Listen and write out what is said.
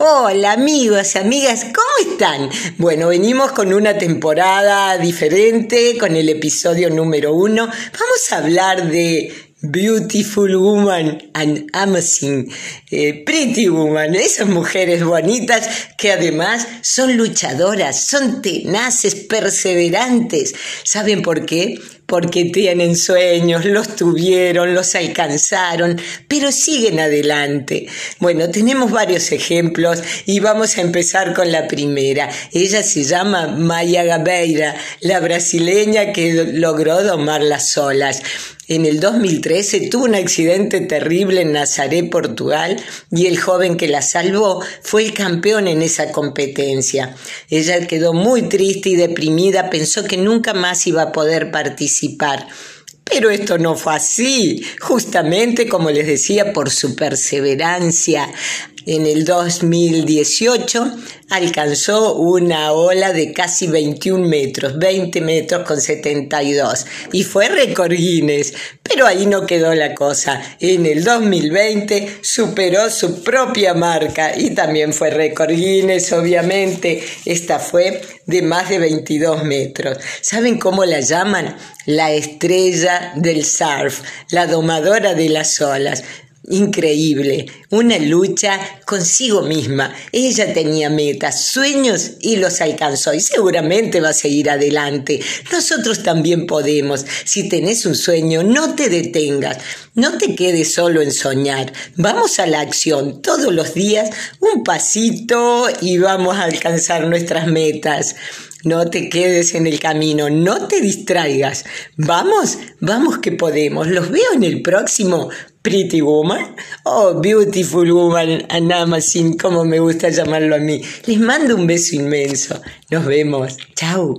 Hola amigos, amigas, ¿cómo están? Bueno, venimos con una temporada diferente, con el episodio número uno. Vamos a hablar de Beautiful Woman and Amazing, eh, Pretty Woman, esas mujeres bonitas que además son luchadoras, son tenaces, perseverantes. ¿Saben por qué? Porque tienen sueños, los tuvieron, los alcanzaron, pero siguen adelante. Bueno, tenemos varios ejemplos y vamos a empezar con la primera. Ella se llama Maya Gabeira, la brasileña que logró domar las olas. En el 2013 tuvo un accidente terrible en Nazaré, Portugal, y el joven que la salvó fue el campeón en esa competencia. Ella quedó muy triste y deprimida, pensó que nunca más iba a poder participar. Pero esto no fue así, justamente como les decía, por su perseverancia. En el 2018 alcanzó una ola de casi 21 metros, 20 metros con 72, y fue récord Guinness. Pero ahí no quedó la cosa. En el 2020 superó su propia marca y también fue récord Guinness, obviamente. Esta fue de más de 22 metros. ¿Saben cómo la llaman? La estrella del surf, la domadora de las olas increíble, una lucha consigo misma. Ella tenía metas, sueños y los alcanzó y seguramente va a seguir adelante. Nosotros también podemos. Si tenés un sueño, no te detengas, no te quedes solo en soñar. Vamos a la acción todos los días, un pasito y vamos a alcanzar nuestras metas. No te quedes en el camino, no te distraigas. Vamos, vamos que podemos. Los veo en el próximo Pretty Woman oh, Beautiful Woman and Amazing, como me gusta llamarlo a mí. Les mando un beso inmenso. Nos vemos. Chao.